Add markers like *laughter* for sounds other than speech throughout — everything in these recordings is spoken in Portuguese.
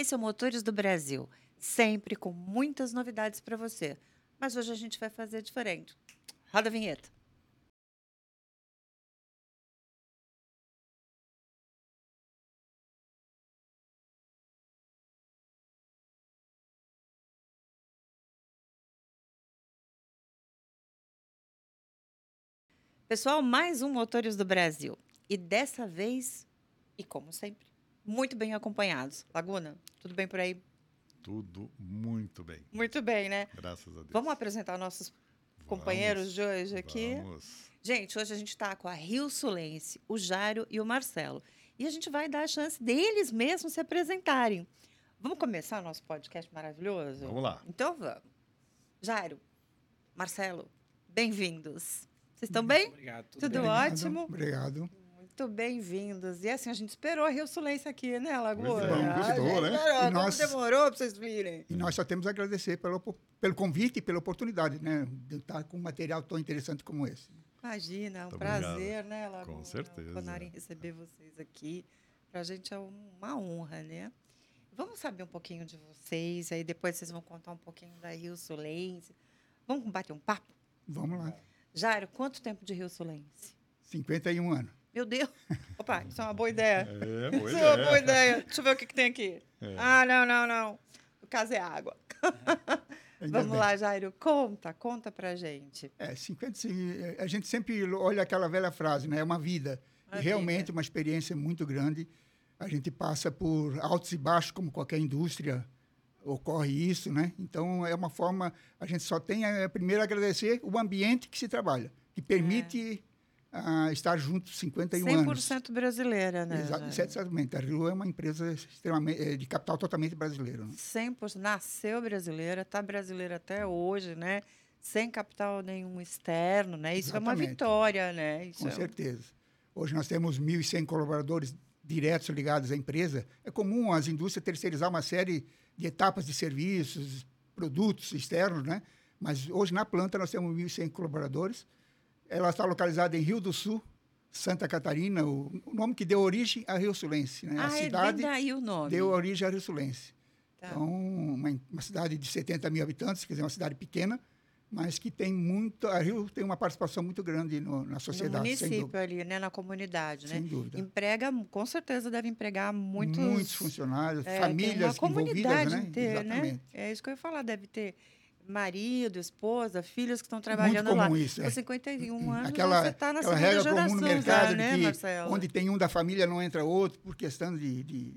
Esse é o Motores do Brasil, sempre com muitas novidades para você. Mas hoje a gente vai fazer diferente. Roda a vinheta. Pessoal, mais um Motores do Brasil. E dessa vez, e como sempre, muito bem acompanhados. Laguna, tudo bem por aí? Tudo muito bem. Muito bem, né? Graças a Deus. Vamos apresentar nossos vamos, companheiros de hoje aqui? Vamos. Gente, hoje a gente está com a Rio Sulense, o Jário e o Marcelo. E a gente vai dar a chance deles mesmos se apresentarem. Vamos começar nosso podcast maravilhoso? Vamos lá. Então vamos. Jário, Marcelo, bem-vindos. Vocês estão bem? Obrigado. Tudo, Tudo bem? ótimo? Obrigado. Muito bem-vindos. E assim, a gente esperou a Rio Sulense aqui, né, Lagoa? Pois é, custou, né? Esperou, E nós- demorou para vocês virem. E nós só temos a agradecer pelo, pelo convite e pela oportunidade, né? De estar com um material tão interessante como esse. Imagina, é um Muito prazer, né, Lagoa? Com certeza. Conarem receber vocês aqui. Para a gente é uma honra, né? Vamos saber um pouquinho de vocês, aí depois vocês vão contar um pouquinho da Rio Sulense. Vamos bater um papo? Vamos lá. Jário, quanto tempo de Rio Sulense? 51 anos. Meu Deus! Opa, isso é uma boa ideia. É, boa Isso é uma boa ideia. ideia. Deixa eu ver o que, que tem aqui. É. Ah, não, não, não. O caso é água. Ainda Vamos bem. lá, Jairo. Conta, conta pra gente. É, 55, a gente sempre olha aquela velha frase, né? É uma vida. Uma realmente vida. uma experiência muito grande. A gente passa por altos e baixos, como qualquer indústria ocorre isso, né? Então é uma forma, a gente só tem a primeiro agradecer o ambiente que se trabalha, que permite ah, estar juntos 51 anos. 100% brasileira, né? Exa-? Exatamente. A Rio é uma empresa extremamente eh, de capital totalmente brasileiro. né? 100%. Nasceu brasileira, está brasileira até hoje, né? Sem capital nenhum externo, né? Isso é uma Exatamente. vitória, né? Isso Com é- certeza. Hoje nós temos 1.100 colaboradores diretos ligados à empresa. É comum as indústrias terceirizar uma série de etapas de serviços, produtos externos, né? Mas hoje na planta nós temos 1.100 colaboradores. Ela está localizada em Rio do Sul, Santa Catarina, o, o nome que deu origem a Rio Sulense. Né? Ah, a é, cidade daí o nome. deu origem a Rio Sulense. Tá. Então, uma, uma cidade de 70 mil habitantes, quer dizer, uma cidade pequena, mas que tem muito. A Rio tem uma participação muito grande no- na no sociedade, sem município ali, né? Na comunidade, né? Sem dúvida. Emprega, com certeza deve empregar muitos... Muitos funcionários, é, famílias uma comunidade envolvidas, né? inteira, né? Exatamente. É isso que eu ia falar, deve ter marido, esposa, filhos que estão Muito trabalhando lá. comum isso. Com É. 51 anos, Aquela, você está na aquela segunda regra geração comum no mercado já, né, Marcelo? onde tem um da família não entra outro por questão de, de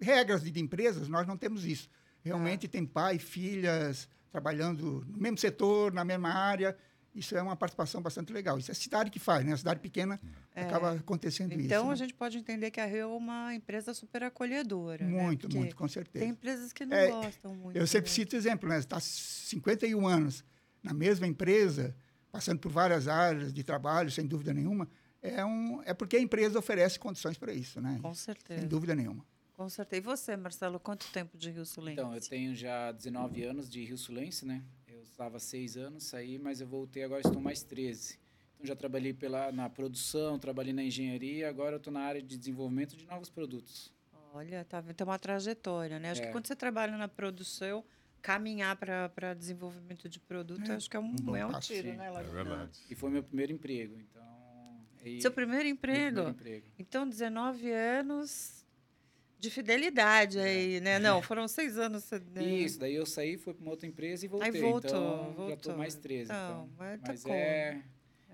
regras de, de empresas, nós não temos isso. Realmente Ah. tem pai, filhas trabalhando no mesmo setor, na mesma área. Isso é uma participação bastante legal. Isso é a cidade que faz, né? A cidade pequena acaba acontecendo isso. Então, né? a gente pode entender que a Rio é uma empresa super acolhedora. né? Muito, Porque muito, com certeza. Tem empresas que não É, gostam muito. Eu sempre né? cito exemplo, né? Está 51 anos na mesma empresa, passando por várias áreas de trabalho, sem dúvida nenhuma, é, um, é porque a empresa oferece condições para isso, né? Com certeza. Sem dúvida nenhuma. Com certeza. E você, Marcelo, quanto tempo de Rio Sulense? Então, eu tenho já 19 anos de Rio Sulense, né? Estava seis anos, saí, mas eu voltei agora estou mais 13. Então, já trabalhei pela, na produção, trabalhei na engenharia, agora eu estou na área de desenvolvimento de novos produtos. Olha, tá, tem uma trajetória, né? Acho que É. quando você trabalha na produção, caminhar para desenvolvimento de produto, É, acho que é um, um é um tiro, né, É verdade. E foi meu primeiro emprego, então... aí- Seu primeiro meu emprego? primeiro emprego. Então, 19 anos de fidelidade aí, né? *laughs* Não, foram seis anos. né? Isso, daí eu saí, fui para uma outra empresa e voltei. voltou, então, já voltou. estou mais 13. Então, Então, mas tá como? é,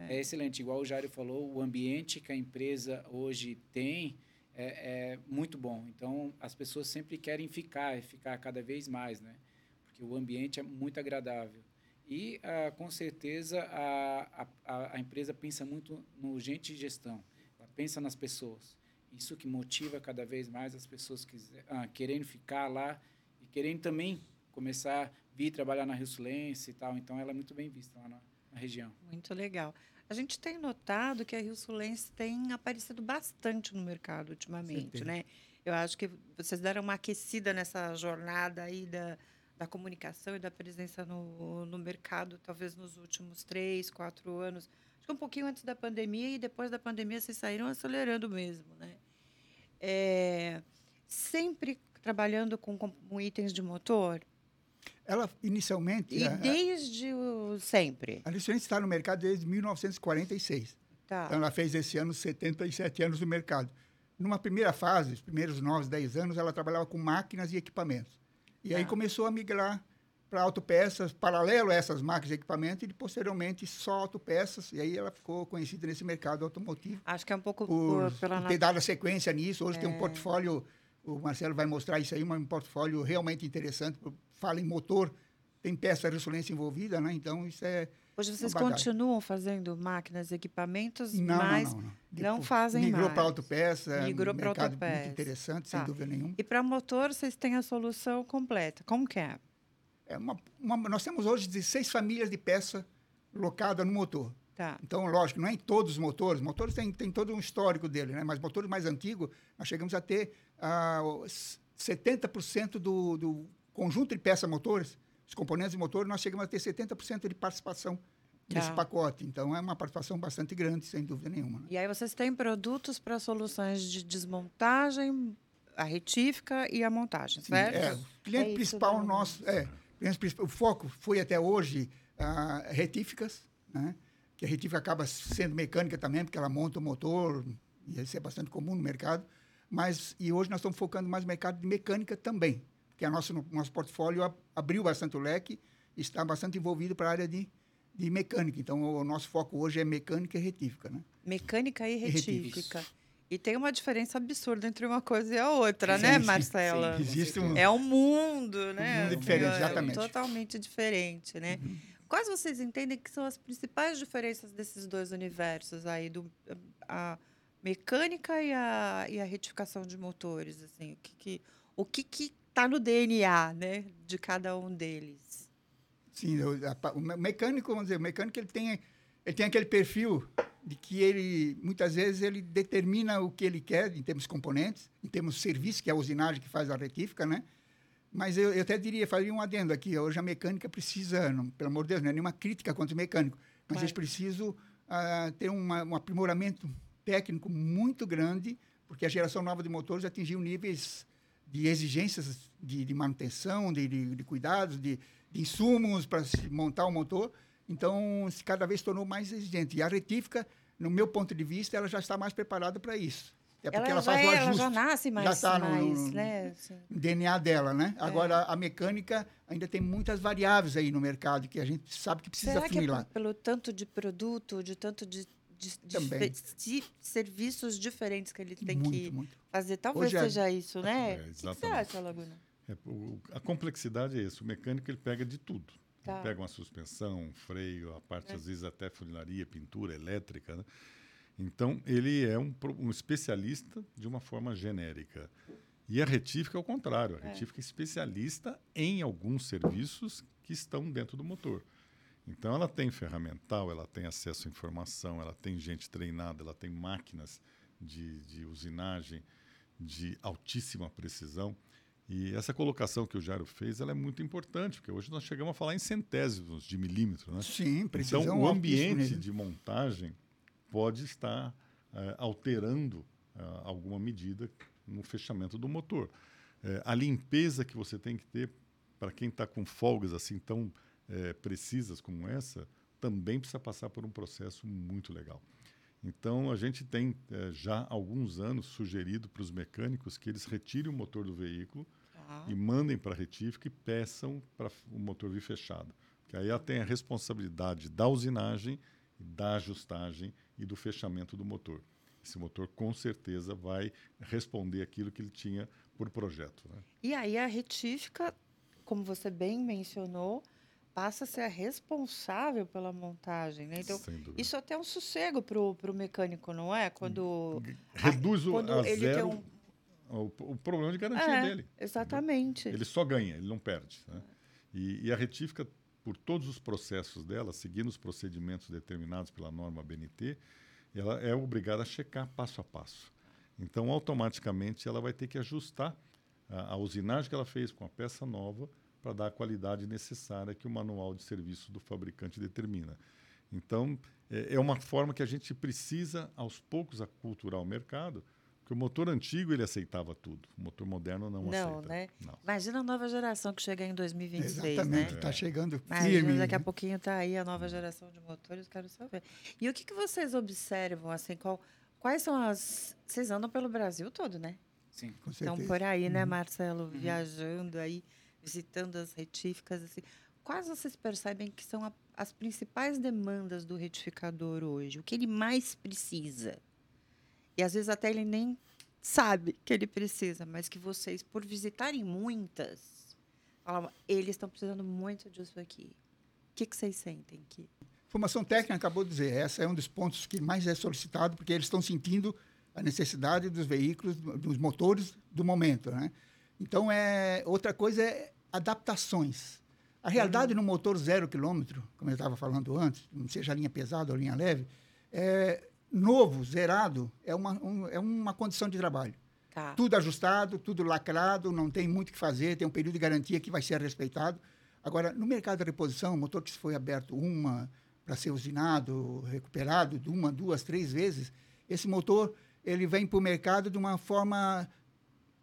é excelente. Igual o Jário falou, o ambiente que a empresa hoje tem é, é muito bom. Então, as pessoas sempre querem ficar e ficar cada vez mais, né? Porque o ambiente é muito agradável. E, ah, com certeza, a, a, a empresa pensa muito no gente de gestão. Ela pensa nas pessoas. Isso que motiva cada vez mais as pessoas quiser, ah, querendo ficar lá e querendo também começar a vir trabalhar na Rio Sulense e tal. Então, ela é muito bem vista lá na, na região. Muito legal. A gente tem notado que a Rio Sulense tem aparecido bastante no mercado ultimamente, Certeza. né? Eu acho que vocês deram uma aquecida nessa jornada aí da, da comunicação e da presença no, no mercado, talvez nos últimos três, quatro anos. Acho que um pouquinho antes da pandemia e depois da pandemia vocês saíram acelerando mesmo, né? É, sempre trabalhando com, com itens de motor? Ela inicialmente. E desde o, sempre? A Licença está no mercado desde 1946. Tá. Então, ela fez esse ano 77 anos no mercado. Numa primeira fase, os primeiros 9, 10 anos, ela trabalhava com máquinas e equipamentos. E tá. aí começou a migrar para autopeças, paralelo a essas máquinas e equipamentos, e posteriormente só autopeças, e aí ela ficou conhecida nesse mercado automotivo. Acho que é um pouco por, por pela... ter dado a sequência nisso. Hoje é... tem um é. portfólio, o Marcelo vai mostrar isso aí, um portfólio realmente interessante, fala em motor, tem peça de ressonância envolvida, né? Então, isso é Hoje vocês continuam fazendo máquinas equipamentos, não, mas não, não, não. não fazem migrou mais. Migrou para autopeça, migrou um para autopeça. muito interessante, tá. sem dúvida nenhuma. E para motor, vocês têm a solução completa. Como que é? É uma, uma, nós temos hoje 16 famílias de peça locada no motor. Tá. Então, lógico, não é em todos os motores. Motores têm tem todo um histórico dele, né? Mas motores mais antigos, nós chegamos a ter ah, 70% do, do conjunto de peça motores os componentes de motor, nós chegamos a ter 70% de participação nesse tá. pacote. Então, é uma participação bastante grande, sem dúvida nenhuma. Né? E aí vocês têm produtos para soluções de desmontagem, a retífica e a montagem, Sim, certo? É, o cliente é principal nosso, é, o foco foi até hoje uh, retíficas, né? que a retífica acaba sendo mecânica também, porque ela monta o motor, e isso é bastante comum no mercado. Mas, e hoje nós estamos focando mais no mercado de mecânica também que a nosso, nosso portfólio abriu bastante o leque e está bastante envolvido para a área de, de mecânica. Então, o nosso foco hoje é mecânica e retífica. Né? Mecânica e retífica. E, e tem uma diferença absurda entre uma coisa e a outra, sim, né, Marcela? Sim, existe um... É um mundo, né? Um mundo diferente, é, exatamente. Totalmente diferente, né? Uhum. Quais vocês entendem que são as principais diferenças desses dois universos aí, do, a mecânica e a, e a retificação de motores? Assim, o que, que o que, que está no DNA, né, de cada um deles. Sim, o, a, o, mecânico, vamos dizer, o mecânico ele tem, ele tem aquele perfil de que ele, muitas vezes, ele determina o que ele quer em termos de componentes, em termos de serviço, que é a usinagem que faz a retífica, né? Mas eu, eu até diria, faria um adendo aqui, hoje a mecânica precisa, não, pelo amor de Deus, não é nenhuma crítica contra o mecânico, mas eles precisam uh, ter uma, um aprimoramento técnico muito grande, porque a geração nova de motores atingiu níveis de exigências de, de manutenção, de, de, de cuidados, de, de insumos para montar o motor. Então, se cada vez tornou mais exigente. E a retífica, no meu ponto de vista, ela já está mais preparada para isso. É porque ela, ela faz é, o ajuste. Ela já nasce mais, já está no, no, né? no DNA dela, né? É. Agora, a mecânica ainda tem muitas variáveis aí no mercado que a gente sabe que precisa Será afunilar. Que é pelo tanto de produto, de tanto de de, de, de, serviços diferentes que ele tem muito, que muito. fazer. Talvez Hoje é seja é... isso, né? É, o que você acha, Laguna? É, o, a complexidade é isso. O mecânico ele pega de tudo. Tá. Pega uma suspensão, um freio, a parte é. às vezes até funilaria, pintura elétrica. Né? Então ele é um, um, especialista de uma forma genérica. E a retífica é o contrário. A é. retífica é especialista em alguns serviços que estão dentro do motor. Então, ela tem ferramental, ela tem acesso à informação, ela tem gente treinada, ela tem máquinas de, de usinagem de altíssima precisão. E essa colocação que o Jairo fez ela é muito importante, porque hoje nós chegamos a falar em centésimos de milímetro. Né? Sim, precisão Então, o ambiente de montagem pode estar uh, alterando uh, alguma medida no fechamento do motor. Uh, a limpeza que você tem que ter para quem está com folgas assim tão precisas como essa, também precisa passar por um processo muito legal. Então, a gente tem é, já há alguns anos sugerido para os mecânicos que eles retirem o motor do veículo ah. e mandem para a retífica e peçam para o motor vir fechado. Que aí ela tem a responsabilidade da usinagem, da ajustagem e do fechamento do motor. Esse motor, com certeza, vai responder aquilo que ele tinha por projeto. Né? E aí a retífica, como você bem mencionou, passa a ser a responsável pela montagem, né? Então, isso até é um sossego para o mecânico, não é? Quando reduz a, quando a zero um... o, o, problema de garantia é, dele. Exatamente. Ele só ganha, ele não perde. Né? E, e, a retífica, por todos os processos dela, seguindo os procedimentos determinados pela norma BNT, ela é obrigada a checar passo a passo. Então, automaticamente, ela vai ter que ajustar a, a usinagem que ela fez com a peça nova para dar a qualidade necessária que o manual de serviço do fabricante determina. Então, é, é uma forma que a gente precisa, aos poucos, aculturar o mercado Porque o motor antigo ele aceitava tudo, o motor moderno não, Não, aceita. né? Não. Imagina a nova geração que chega em 2026, Exatamente, né? está chegando Imagina, firme. daqui a né? pouquinho tá aí a nova geração de motores, quero saber. E o que, que vocês observam, assim, qual, quais são as... Vocês andam pelo Brasil todo, né? Sim. Com Estão certeza. por aí, né, Marcelo? Viajando aí, visitando as retíficas, assim. Quais vocês percebem que são a- as principais demandas do retificador hoje? O que ele mais precisa? E às vezes até ele nem sabe que ele precisa, mas que vocês, por visitarem muitas, falam, eles estão precisando muito disso aqui. O que, que vocês sentem que Formação técnica acabou de dizer, essa é um dos pontos que mais é solicitado, porque eles estão sentindo a necessidade dos veículos, dos motores do momento, né? Então, é, outra coisa é adaptações. A realidade no motor zero quilômetro, como eu estava falando antes, não seja linha pesada ou linha leve, é, novo, zerado, é uma, um- é uma condição de trabalho. tá? Tudo ajustado, tudo lacrado, não tem muito o que fazer, tem um período de garantia que vai ser respeitado. Agora, no mercado de reposição, o motor que foi aberto uma para ser usinado, recuperado, de uma, duas, três vezes, esse motor ele vem para o mercado de uma forma,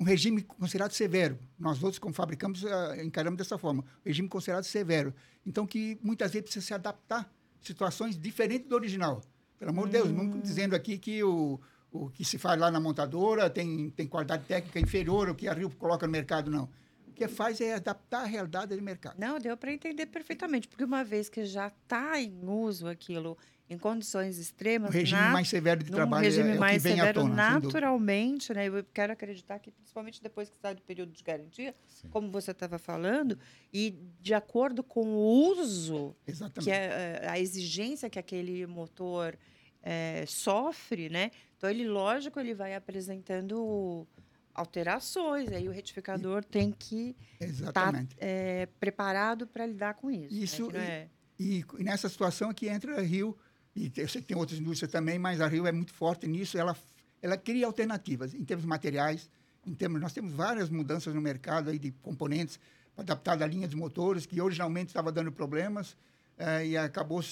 um regime considerado severo. Nós outros, como fabricamos, ah, encaramos dessa forma, regime considerado severo. Então, que muitas vezes precisa se adaptar a situações diferentes do original. Pelo amor de Deus, nunca dizendo aqui que o, o que se faz lá na montadora tem, tem qualidade técnica inferior ao que a Rio coloca no mercado, não. Que faz é adaptar a realidade do mercado. Não, deu para entender perfeitamente, porque uma vez que já está em uso aquilo em condições extremas, regime na- mais severo de trabalho é- regime é, que mais severo, tona, naturalmente, né? Eu quero acreditar que, principalmente depois que sai do período de garantia, Sim. como você estava falando, e de acordo com o uso, Exatamente. que é a exigência que aquele motor eh, sofre, né? Então, ele, lógico, ele vai apresentando alterações, aí o retificador tem que estar Exatamente. preparado para lidar com isso. né? Isso Que não é- E, e nessa situação aqui entra a Rio, e eu sei que tem outras indústrias também, mas a Rio é muito forte nisso, ela, ela cria alternativas em termos materiais, em termos, nós temos várias mudanças no mercado aí de componentes adaptar da linha de motores, que originalmente estava dando problemas, eh, e acabou,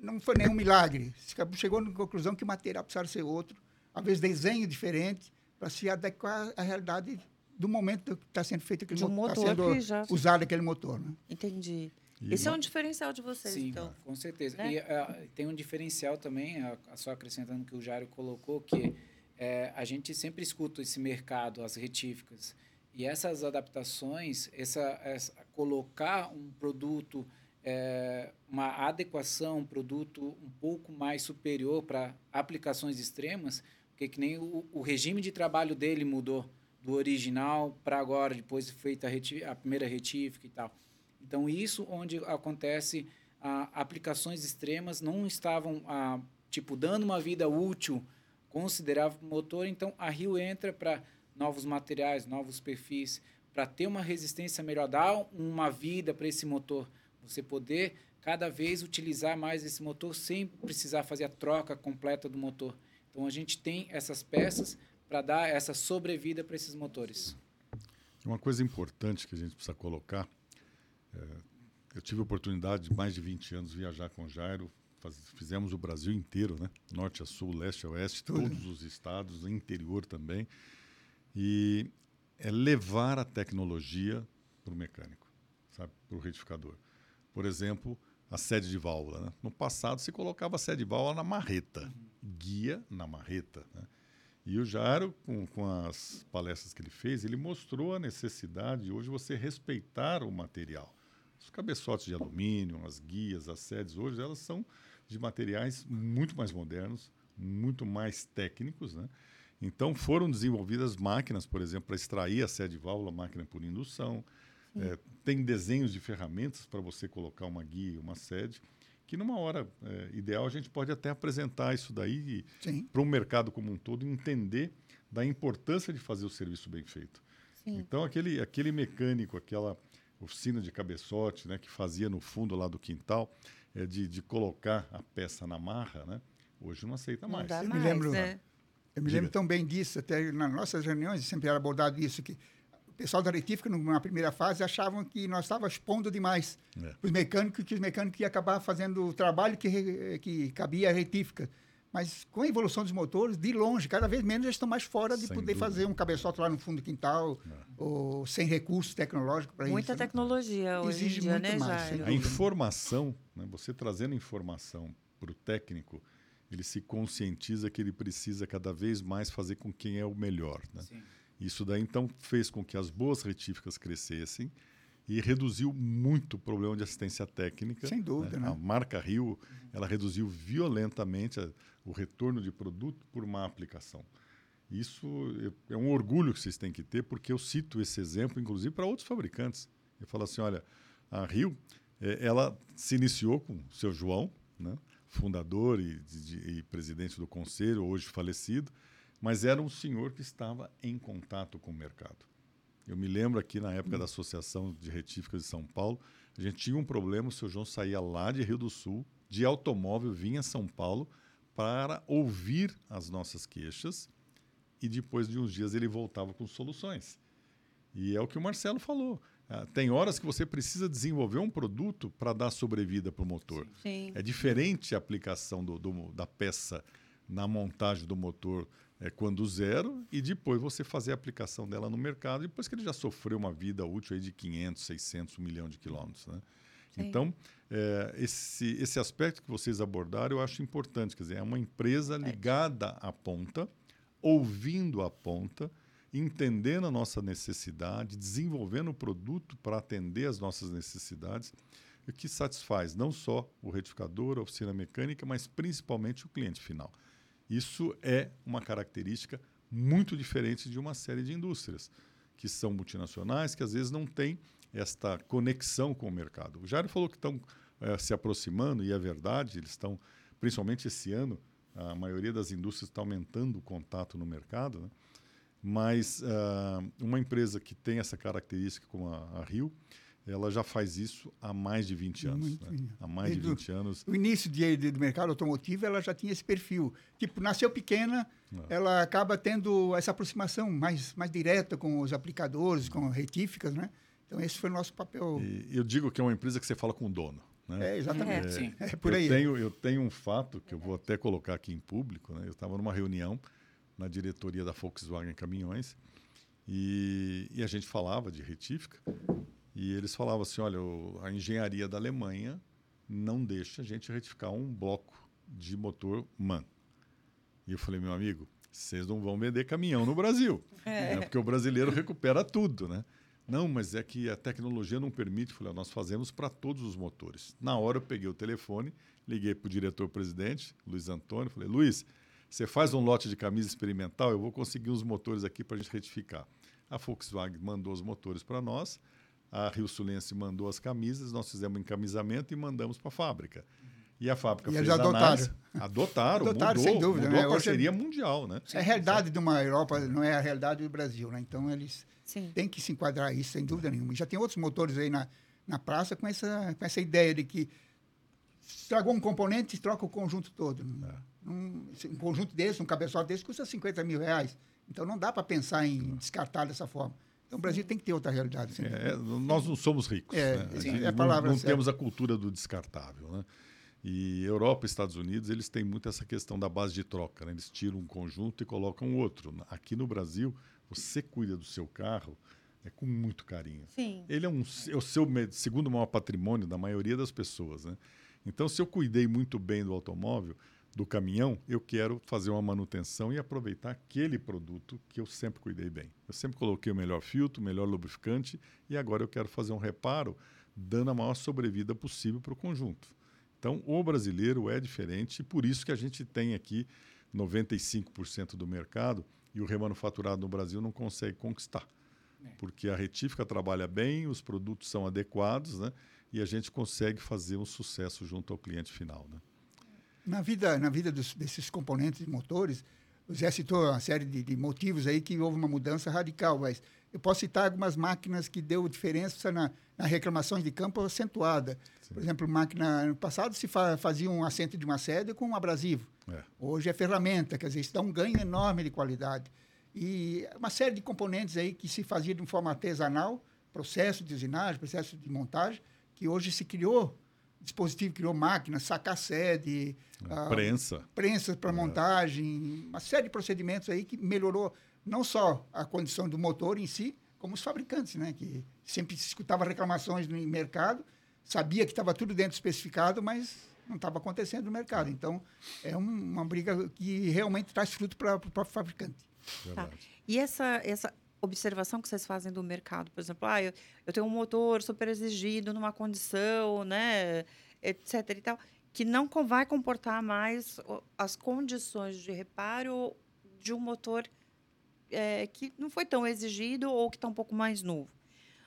não foi nenhum milagre, chegou na conclusão que o material precisava ser outro, às vezes desenho diferente, para se adequar à realidade do momento que está sendo feito aquele De um motor, motor está sendo já- usado aquele motor. Né? Entendi. E Esse é um diferencial de vocês, Sim, então. com certeza. né? E ah, tem um diferencial também, ah, só acrescentando o que o Jairo colocou, que eh, a gente sempre escuta esse mercado, as retíficas. E essas adaptações, essa, essa- colocar um produto, eh, uma adequação, um produto um pouco mais superior para aplicações extremas, porque que nem o, o regime de trabalho dele mudou do original para agora, depois de feita a, a primeira retífica e tal. Então, isso onde acontece ah, aplicações extremas não estavam, ah, tipo, dando uma vida útil considerável para o motor. Então, a Rio entra para novos materiais, novos perfis, para ter uma resistência melhor, dar uma vida para esse motor. Você poder cada vez utilizar mais esse motor sem precisar fazer a troca completa do motor. Então, a gente tem essas peças para dar essa sobrevida para esses motores. Uma coisa importante que a gente precisa colocar, é, eu tive a oportunidade de mais de 20 anos viajar com o Jairo, faz- fizemos o Brasil inteiro, né? Norte a sul, leste a oeste, Tudo. todos os estados, interior também. E é levar a tecnologia para o mecânico, sabe, para o retificador. Por exemplo, a sede de válvula. Né? No passado se colocava a sede de válvula na marreta, guia na marreta. Né? E o Jairo, com, com as palestras que ele fez, ele mostrou a necessidade de hoje você respeitar o material. Os cabeçotes de alumínio, as guias, as sedes, hoje elas são de materiais muito mais modernos, muito mais técnicos. Né? Então foram desenvolvidas máquinas, por exemplo, para extrair a sede de válvula, máquina por indução. É, tem desenhos de ferramentas para você colocar uma guia, uma sede, que numa hora é, ideal a gente pode até apresentar isso daí para o mercado como um todo entender da importância de fazer o serviço bem feito. Sim. Então aquele aquele mecânico, aquela oficina de cabeçote, né, que fazia no fundo lá do quintal, é, de, de colocar a peça na marra, né, hoje não aceita Não mais. dá Eu me mais, lembro- né? Eu me lembro tão bem disso, até nas nossas reuniões sempre era abordado isso, que pessoal da retífica, na primeira fase, achavam que nós estávamos expondo demais É. os mecânicos, que os mecânicos iam acabar fazendo o trabalho que, que cabia à retífica. Mas com a evolução dos motores, de longe, cada vez menos eles estão mais fora de Sem poder dúvida. fazer um cabeçote lá no fundo do quintal, ou sem recursos tecnológicos para isso. Muita né? tecnologia hoje Exige em dia, muito né, mais? A informação, né, você trazendo informação para o técnico, ele se conscientiza que ele precisa cada vez mais fazer com quem é o melhor. Né? Sim. Isso daí então fez com que as boas retíficas crescessem e reduziu muito o problema de assistência técnica. Sem dúvida, né? A marca Rio ela reduziu violentamente a- o retorno de produto por má aplicação. Isso é é um orgulho que vocês têm que ter, porque eu cito esse exemplo, inclusive, para outros fabricantes. Eu falo assim, olha, a Rio, eh, ela se iniciou com o seu João, né, fundador e, de- e presidente do conselho, hoje falecido, mas era um senhor que estava em contato com o mercado. Eu me lembro aqui na época da Associação de Retíficas de São Paulo, a gente tinha um problema, o seu João saía lá de Rio do Sul, de automóvel, vinha a São Paulo para ouvir as nossas queixas e depois de uns dias ele voltava com soluções. E é o que o Marcelo falou. Ah, Tem horas que você precisa desenvolver um produto para dar sobrevida para o motor. Sim. É diferente a aplicação do, do- da peça na montagem do motor é, quando zero e depois você fazer a aplicação dela no mercado, depois que ele já sofreu uma vida útil aí de 500, 600, 1 milhão de quilômetros. Né? Sim. Então, é, esse, esse aspecto que vocês abordaram eu acho importante. Quer dizer, é uma empresa ligada à ponta, ouvindo a ponta, entendendo a nossa necessidade, desenvolvendo o produto para atender as nossas necessidades, o que satisfaz não só o retificador, a oficina mecânica, mas principalmente o cliente final. Isso é uma característica muito diferente de uma série de indústrias que são multinacionais, que às vezes não têm esta conexão com o mercado. O Jairo falou que estão eh, se aproximando, e é verdade, eles estão, principalmente esse ano, a maioria das indústrias está aumentando o contato no mercado, né? mas ah, uma empresa que tem essa característica como a, a Rio, ela já faz isso há mais de 20 anos. Né? Há mais de Desde o- 20 anos. O início de, de- do mercado automotivo, ela já tinha esse perfil. Tipo, nasceu pequena, É. ela acaba tendo essa aproximação mais, mais direta com os aplicadores, com retíficas, né? Então, esse foi o nosso papel. E eu digo que é uma empresa que você fala com o dono. Né? É, exatamente. É. Sim. É, por aí. Eu tenho, eu tenho um fato que eu vou até colocar aqui em público. Né? Eu estava numa reunião na diretoria da Volkswagen Caminhões e, e a gente falava de retífica e eles falavam assim, olha, a engenharia da Alemanha não deixa a gente retificar um bloco de motor MAN. E eu falei, meu amigo, vocês não vão vender caminhão no Brasil, *laughs* né? porque o brasileiro recupera tudo, né? Não, mas é que a tecnologia não permite. Eu Falei, "Ó, nós fazemos para todos os motores. Na hora eu peguei o telefone, liguei para o diretor-presidente, Luiz Antônio, falei, Luiz, você faz um lote de camisa experimental, eu vou conseguir uns motores aqui para a gente retificar. A Volkswagen mandou os motores para nós, a Rio Sulense mandou as camisas, nós fizemos encamisamento e mandamos para a fábrica. E a fábrica E fez eles a análise. adotaram. Adotaram, Adotaram, mudou, sem dúvida, mudou né? a Hoje é- parceria mundial, né? É a realidade de uma Europa, não é a realidade do Brasil, né? Então, eles Sim. têm que se enquadrar isso, sem dúvida nenhuma. E já tem outros motores aí na, na praça com essa, com essa ideia de que estragou um componente, troca o conjunto todo. Um, um conjunto desse, um cabeçote desse, custa 50 mil reais. Então, não dá para pensar em descartar dessa forma. Então, o Brasil tem que ter outra realidade. dúvida. É, nós não somos ricos. É, né? sim, gente é a não- palavra não, certa. temos a cultura do descartável. Né? E Europa e Estados Unidos, eles têm muito essa questão da base de troca. Né? Eles tiram um conjunto e colocam outro. Aqui no Brasil, você cuida do seu carro é com muito carinho. Sim. Ele é, um, é o seu segundo maior patrimônio da maioria das pessoas. Né? Então, se eu cuidei muito bem do automóvel, do caminhão, eu quero fazer uma manutenção e aproveitar aquele produto que eu sempre cuidei bem. Eu sempre coloquei o melhor filtro, o melhor lubrificante e agora eu quero fazer um reparo dando a maior sobrevida possível para o conjunto. Então, o brasileiro é diferente e por isso que a gente tem aqui 95% do mercado e o remanufaturado no Brasil não consegue conquistar. É. Porque a retífica trabalha bem, os produtos são adequados, né? E a gente consegue fazer um sucesso junto ao cliente final, né? Na vida, na vida dos- desses componentes de motores, o Zé citou uma série de, de motivos aí que houve uma mudança radical, mas eu posso citar algumas máquinas que deu diferença na, na reclamações de campo acentuada. Por exemplo, máquina, no passado se fa- fazia um assento de uma sede com um abrasivo. É. Hoje é ferramenta, quer dizer, isso dá um ganho enorme de qualidade. E uma série de componentes aí que se fazia de forma artesanal, processo de usinagem, processo de montagem, que hoje se criou dispositivo, criou máquinas, sacar sede, ah, Prensa. prensas para montagem, uma série de procedimentos aí que melhorou não só a condição do motor em si, como os fabricantes, né? Que sempre se escutava reclamações no mercado, sabia que estava tudo dentro do especificado, mas não estava acontecendo no mercado. Então, é um- uma briga que realmente traz fruto para o próprio fabricante. Verdade. E essa, essa observação que vocês fazem do mercado, por exemplo, ah, eu, eu tenho um motor super exigido numa condição, né, etc e tal, que não vai comportar mais as condições de reparo de um motor eh, que não foi tão exigido ou que está um pouco mais novo.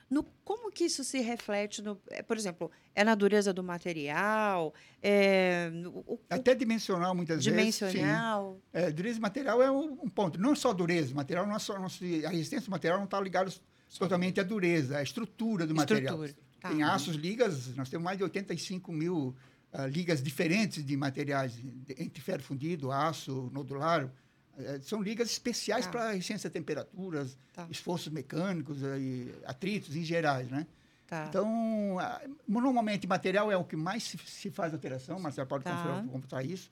No, como que isso se reflete, no, eh, por exemplo, é na dureza do material, é, o, Até dimensional, muitas vezes. sim. dimensional? É, dureza material é um, um ponto. Não só dureza, material não é só, não se- a resistência do material não está ligada totalmente à dureza, à estrutura do material. Estrutura. Tá. Tem aços, ligas, nós temos mais de 85 mil ah, ligas diferentes de materiais, de- entre ferro fundido, aço, nodular. Eh, são ligas especiais Tá. para resistência a temperaturas, Tá. esforços mecânicos, eh, e atritos em gerais, né? Tá. Então, normalmente, material é o que mais se, faz alteração, você pode Tá. computar isso.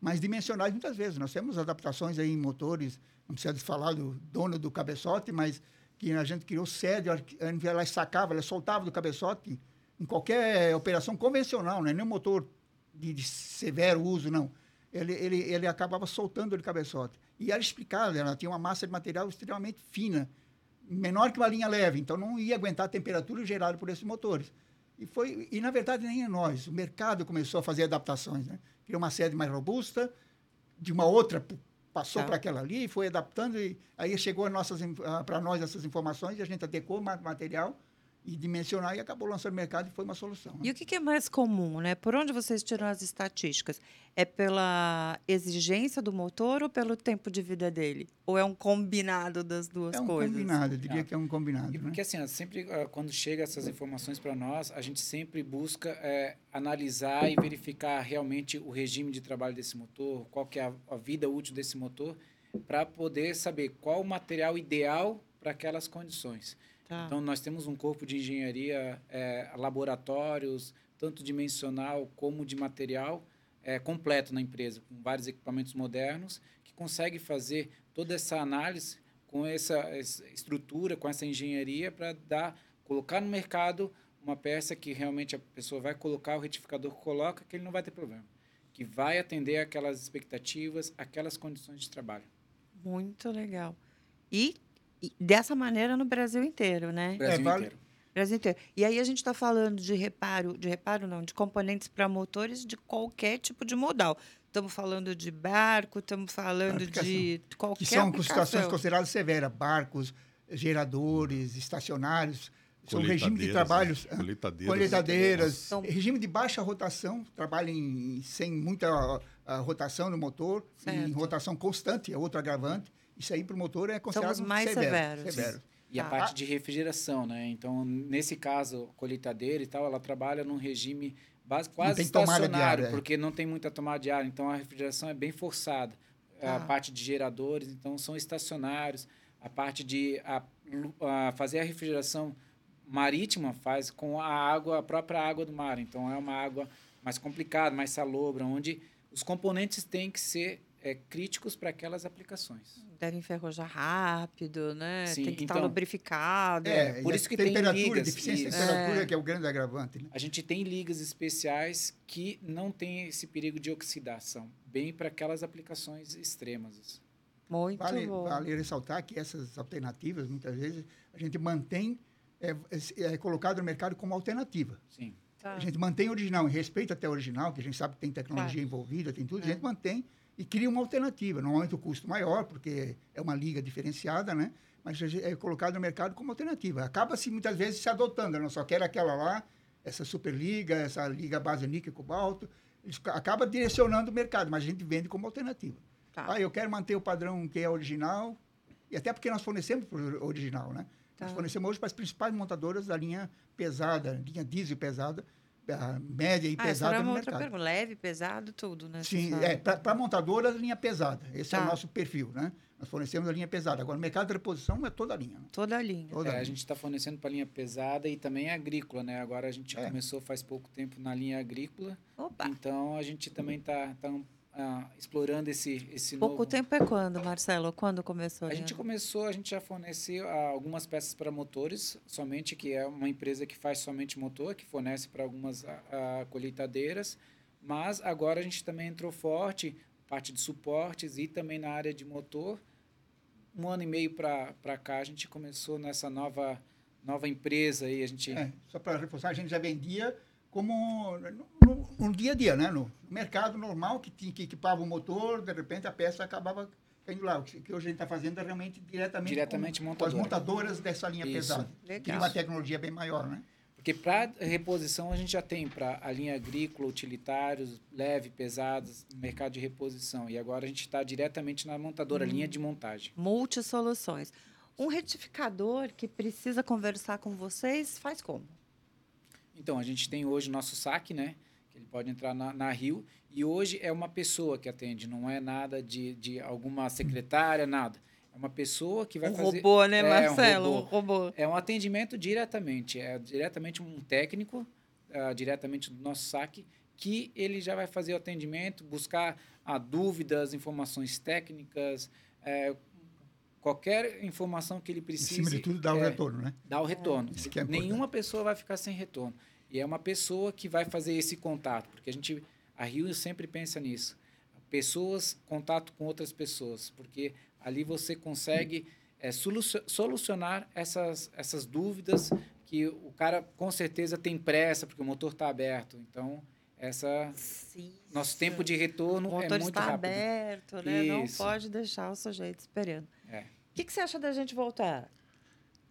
Mas dimensionais, muitas vezes. Nós temos adaptações aí em motores, não precisa falar do dono do cabeçote, mas que a gente criou sede, ela sacava, ela soltava do cabeçote em qualquer operação convencional, não é nem um motor de, de severo uso, não. Ele, ele, ele acabava soltando do cabeçote. E era explicado, ela tinha uma massa de material extremamente fina, menor que uma linha leve, então não ia aguentar a temperatura gerada por esses motores. E, foi, e, na verdade, nem é nós. O mercado começou a fazer adaptações. Né? Criou uma sede mais robusta, de uma outra passou Tá. para aquela ali, foi adaptando, e aí chegou para nós essas informações, e a gente adequou o ma- material e dimensionar, e acabou lançando no mercado, e foi uma solução. né? E o que, que é mais comum, né? Por onde vocês tiram as estatísticas? É pela exigência do motor ou pelo tempo de vida dele? Ou é um combinado das duas É um coisas? combinado, eu diria Ah. que é um combinado. E né? porque assim, ó, sempre ah, quando chega essas informações para nós, a gente sempre busca eh, analisar e verificar realmente o regime de trabalho desse motor, qual que é a, a vida útil desse motor, para poder saber qual o material ideal para aquelas condições. Tá. Então, nós temos um corpo de engenharia, eh, laboratórios, tanto dimensional como de material, eh, completo na empresa, com vários equipamentos modernos, que consegue fazer toda essa análise com essa, essa estrutura, com essa engenharia, para dar, colocar no mercado uma peça que realmente a pessoa vai colocar, o retificador coloca, que ele não vai ter problema. Que vai atender aquelas expectativas, aquelas condições de trabalho. Muito legal. E, e dessa maneira no Brasil inteiro, né? Brasil vale- inteiro. Brasil inteiro. E aí a gente está falando de reparo, de reparo não, de componentes para motores de qualquer tipo de modal. Estamos falando de barco, estamos falando Aplicação. de qualquer que são aplicação. situações consideradas severas, barcos, geradores, estacionários, são regime de trabalhos, né? Colheitadeiras. colheitadeiras, São- regime de baixa rotação, trabalha em, sem muita ah, rotação no motor, em Certo. rotação constante, é outro agravante. Isso aí para o motor é considerado os mais severo, severos. severo. E a Tá. parte de refrigeração, né? Então, nesse caso, colheitadeira e tal, ela trabalha num regime base, quase estacionário, ar, é. porque não tem muita tomada de ar, então a refrigeração é bem forçada. A Tá. parte de geradores, então, são estacionários. A parte de a, a fazer a refrigeração marítima faz com a água, a própria água do mar. Então, é uma água mais complicada, mais salobra, onde os componentes têm que ser é, críticos para aquelas aplicações. Deve enferrujar rápido, né? Sim, tem que estar então- lubrificado. É, por e a isso que tem temperatura, ligas, deficiência isso. de temperatura É. que é o grande agravante. Né? A gente tem ligas especiais que não tem esse perigo de oxidação, bem para aquelas aplicações extremas. Muito Vale, bom. vale ressaltar que essas alternativas, muitas vezes, a gente mantém, é, é, é colocado no mercado como alternativa. Sim. Tá. A gente mantém o original, em respeito até o original, que a gente sabe que tem tecnologia Claro. envolvida, tem tudo, É. a gente mantém e cria uma alternativa. Normalmente o custo maior, porque é uma liga diferenciada, né? Mas é colocado no mercado como alternativa. Acaba-se muitas vezes se adotando, eu não só quero aquela lá, essa superliga, essa liga base níquel cobalto, acaba direcionando o mercado, mas a gente vende como alternativa. Tá. Ah, eu quero manter o padrão que é original, e até porque nós fornecemos original, né? Tá. Nós fornecemos hoje para as principais montadoras da linha pesada, linha diesel pesada, média e Ah, essa pesada no uma outra mercado. pergunta. Leve, pesado, tudo, né? Sim, é, para montadora, linha pesada. Esse é Tá. o nosso perfil, né? Nós fornecemos a linha pesada. Agora, o mercado de reposição é toda a linha. né? Toda a linha. Toda É, a a linha. gente está fornecendo para linha pesada e também agrícola, né? Agora a gente É. começou faz pouco tempo na linha agrícola, Opa! então a gente também está explorando esse esse Pouco novo. tempo é quando, Marcelo? Quando começou? A gente começou, a gente já forneceu ah, algumas peças para motores, somente que é uma empresa que faz somente motor, que fornece para algumas ah, ah, colheitadeiras, mas agora a gente também entrou forte, parte de suportes e também na área de motor. Um ano e meio para cá a gente começou nessa nova nova empresa aí, a gente É, só para reforçar, a gente já vendia como no, no- no dia a dia, né? No mercado normal, que tinha que equipava o motor, de repente a peça acabava caindo lá. O que que hoje a gente está fazendo é realmente diretamente, Diretamente com, com as montadora. montadoras dessa linha Isso. pesada. Legal. Tem uma tecnologia bem maior, né? Porque para reposição a gente já tem para a linha agrícola, utilitários, leve, pesados, mercado de reposição. E agora a gente está diretamente na montadora, linha de montagem. Multisoluções. Um retificador que precisa conversar com vocês, faz como? Então, a gente tem hoje o nosso saque, né? Que ele pode entrar na, na Rio. E hoje é uma pessoa que atende, não é nada de, de alguma secretária, nada. É uma pessoa que vai um fazer... robô, né, É, Marcelo? Um robô. robô. É um atendimento diretamente, é diretamente um técnico, ah, diretamente do nosso saque, que ele já vai fazer o atendimento, buscar ah, dúvidas, informações técnicas, eh, qualquer informação que ele Em precise. cima de tudo dá o é, retorno, né? dá o retorno. Isso que é importante. Nenhuma pessoa vai ficar sem retorno. E é uma pessoa que vai fazer esse contato, porque a gente, a Rio sempre pensa nisso. Pessoas, contato com outras pessoas, porque ali você consegue é, solucio- solucionar essas, essas dúvidas que o cara com certeza tem pressa, porque o motor está aberto. Então, essa Sim. nosso tempo de O retorno é motor muito está rápido. aberto, né? Não Isso. pode deixar o sujeito esperando. É. O que, que você acha da gente voltar?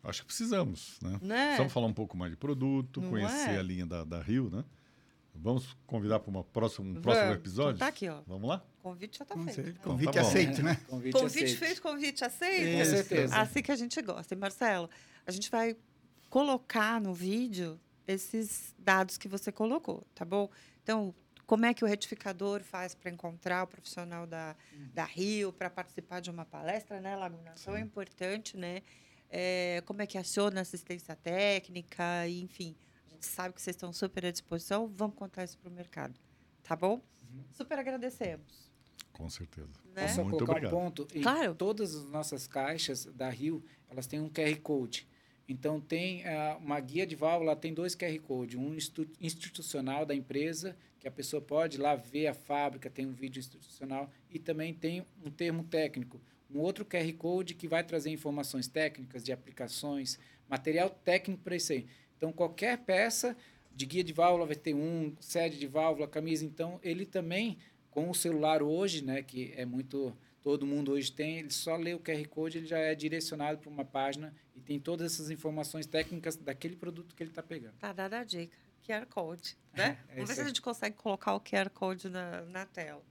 Acho que precisamos, né? Né? Precisamos falar um pouco mais de produto, Não conhecer é? a linha da, da Rio, né? Vamos convidar para uma próxima, um próximo Vamos. episódio? Então tá aqui, ó. Vamos lá? Convite já está feito. né? Convite tá bom. aceito, né? *laughs* Convite, Convite aceito. feito, convite aceito. Com certeza. Assim que a gente gosta. E Marcelo, a gente vai colocar no vídeo esses dados que você colocou, tá bom? Então, como é que o retificador faz para encontrar o profissional da, da Rio, para participar de uma palestra, né, Laguna? Tão Sim. importante, né? É, como é que aciona a assistência técnica, e, enfim. A gente sabe que vocês estão super à disposição. Vamos contar isso para o mercado, tá bom? Super agradecemos. Com certeza. Né? Posso só Muito colocar obrigado. um ponto? Em Claro. Todas as nossas caixas da Rio, elas têm um QR Code. Então, tem ah, uma guia de válvula, tem dois QR Code. Um institu- institucional da empresa, que a pessoa pode ir lá ver a fábrica, tem um vídeo institucional. E também tem um termo técnico. Um outro QR Code que vai trazer informações técnicas de aplicações, material técnico para isso aí. Então, qualquer peça de guia de válvula vai ter um, sede de válvula, camisa. Então, ele também com o celular hoje, né, que é muito todo mundo hoje tem, ele só lê o QR Code, ele já é direcionado para uma página e tem todas essas informações técnicas daquele produto que ele está pegando. Tá dada a dica. QR Code, *laughs* né? É Vamos ver se a gente consegue colocar o QR Code na, na tela.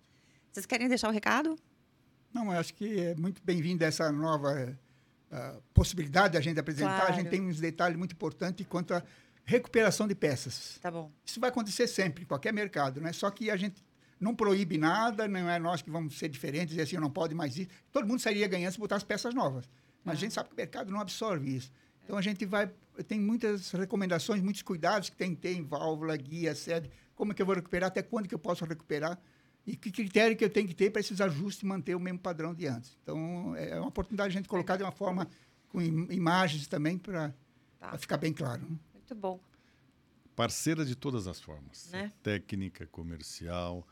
Vocês querem deixar o recado? Não, eu acho que é muito bem-vinda essa nova ah, possibilidade da gente apresentar. A Claro. gente tem uns detalhes muito importantes quanto à recuperação de peças. Tá bom. Isso vai acontecer sempre, em qualquer mercado, né? Só que a gente não proíbe nada, não é nós que vamos ser diferentes, dizer assim, não pode mais isso. Todo mundo sairia ganhando se botasse peças novas. Mas a gente sabe que o mercado não absorve isso. Então a gente vai. Tem muitas recomendações, muitos cuidados que tem que ter em válvula, guia, sede. Como é que eu vou recuperar, até quando que eu posso recuperar. E que critério que eu tenho que ter para esses ajustes e manter o mesmo padrão de antes. Então, é uma oportunidade de a gente colocar de uma forma com im- imagens também para Tá. ficar bem claro. né? Muito bom. Parceira de todas as formas. Né? Técnica, comercial,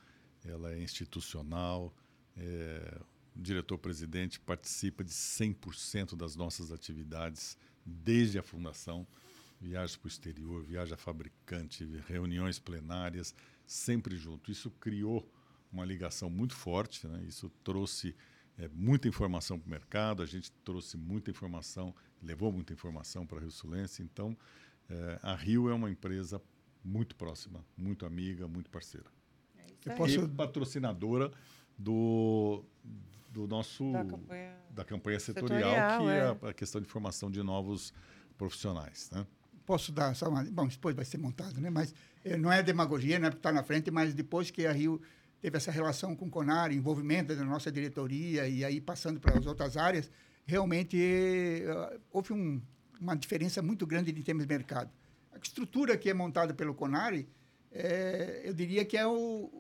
ela é institucional. é, o diretor-presidente participa de 100% das nossas atividades desde a fundação. Viagens para o exterior, viaja fabricante, reuniões plenárias, sempre junto. Isso criou uma ligação muito forte, né? isso trouxe é, muita informação para o mercado, a gente trouxe muita informação, levou muita informação para a Rio Sulense. Então, é, a Rio é uma empresa muito próxima, muito amiga, muito parceira. É posso- E patrocinadora do, do nosso Da campanha. da campanha Setorial, setorial, que é, é. a, questão de formação de novos profissionais. Né? posso dar só uma. Bom, depois vai ser montado, né? Mas eh, não é demagogia, não é porque está na frente, mas depois que a Rio teve essa relação com o Conar, envolvimento da nossa diretoria e aí passando para as outras áreas, realmente eh, houve um, uma diferença muito grande em termos de mercado. A estrutura que é montada pelo Conari, é, eu diria que é o,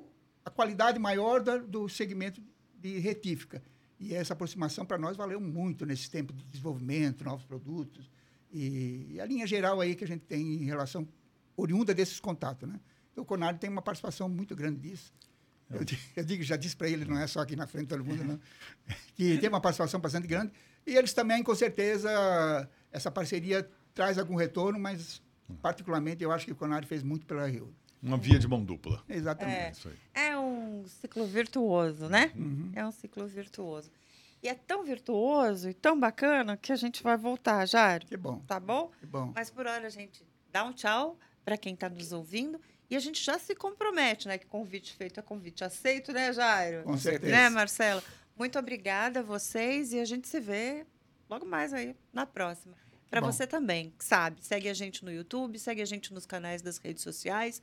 a qualidade maior da, do segmento de retífica. E essa aproximação para nós valeu muito nesse tempo de desenvolvimento, novos produtos. E, e, a linha geral aí que a gente tem em relação oriunda desses contatos. Né? Então, o Conari tem uma participação muito grande disso. Eu, *laughs* eu digo, já disse para ele, não é só aqui na frente de todo mundo, não, *laughs* que tem uma participação bastante grande. E eles também, com certeza, essa parceria traz algum retorno, mas, particularmente, eu acho que o Conari fez muito pela Rio. Uma via de mão dupla. Exatamente. É, é um ciclo virtuoso, né? Uhum. É um ciclo virtuoso. E é tão virtuoso e tão bacana que a gente vai voltar, Jário. Que bom. Tá bom? Que bom. Mas por hora a gente dá um tchau para quem está nos ouvindo e a gente já se compromete, né? Que convite feito é convite aceito, né, Jairo? Com certeza. Né, Marcela? Muito obrigada a vocês e a gente se vê logo mais aí na próxima. Para você também, sabe? Segue a gente no YouTube, segue a gente nos canais das redes sociais.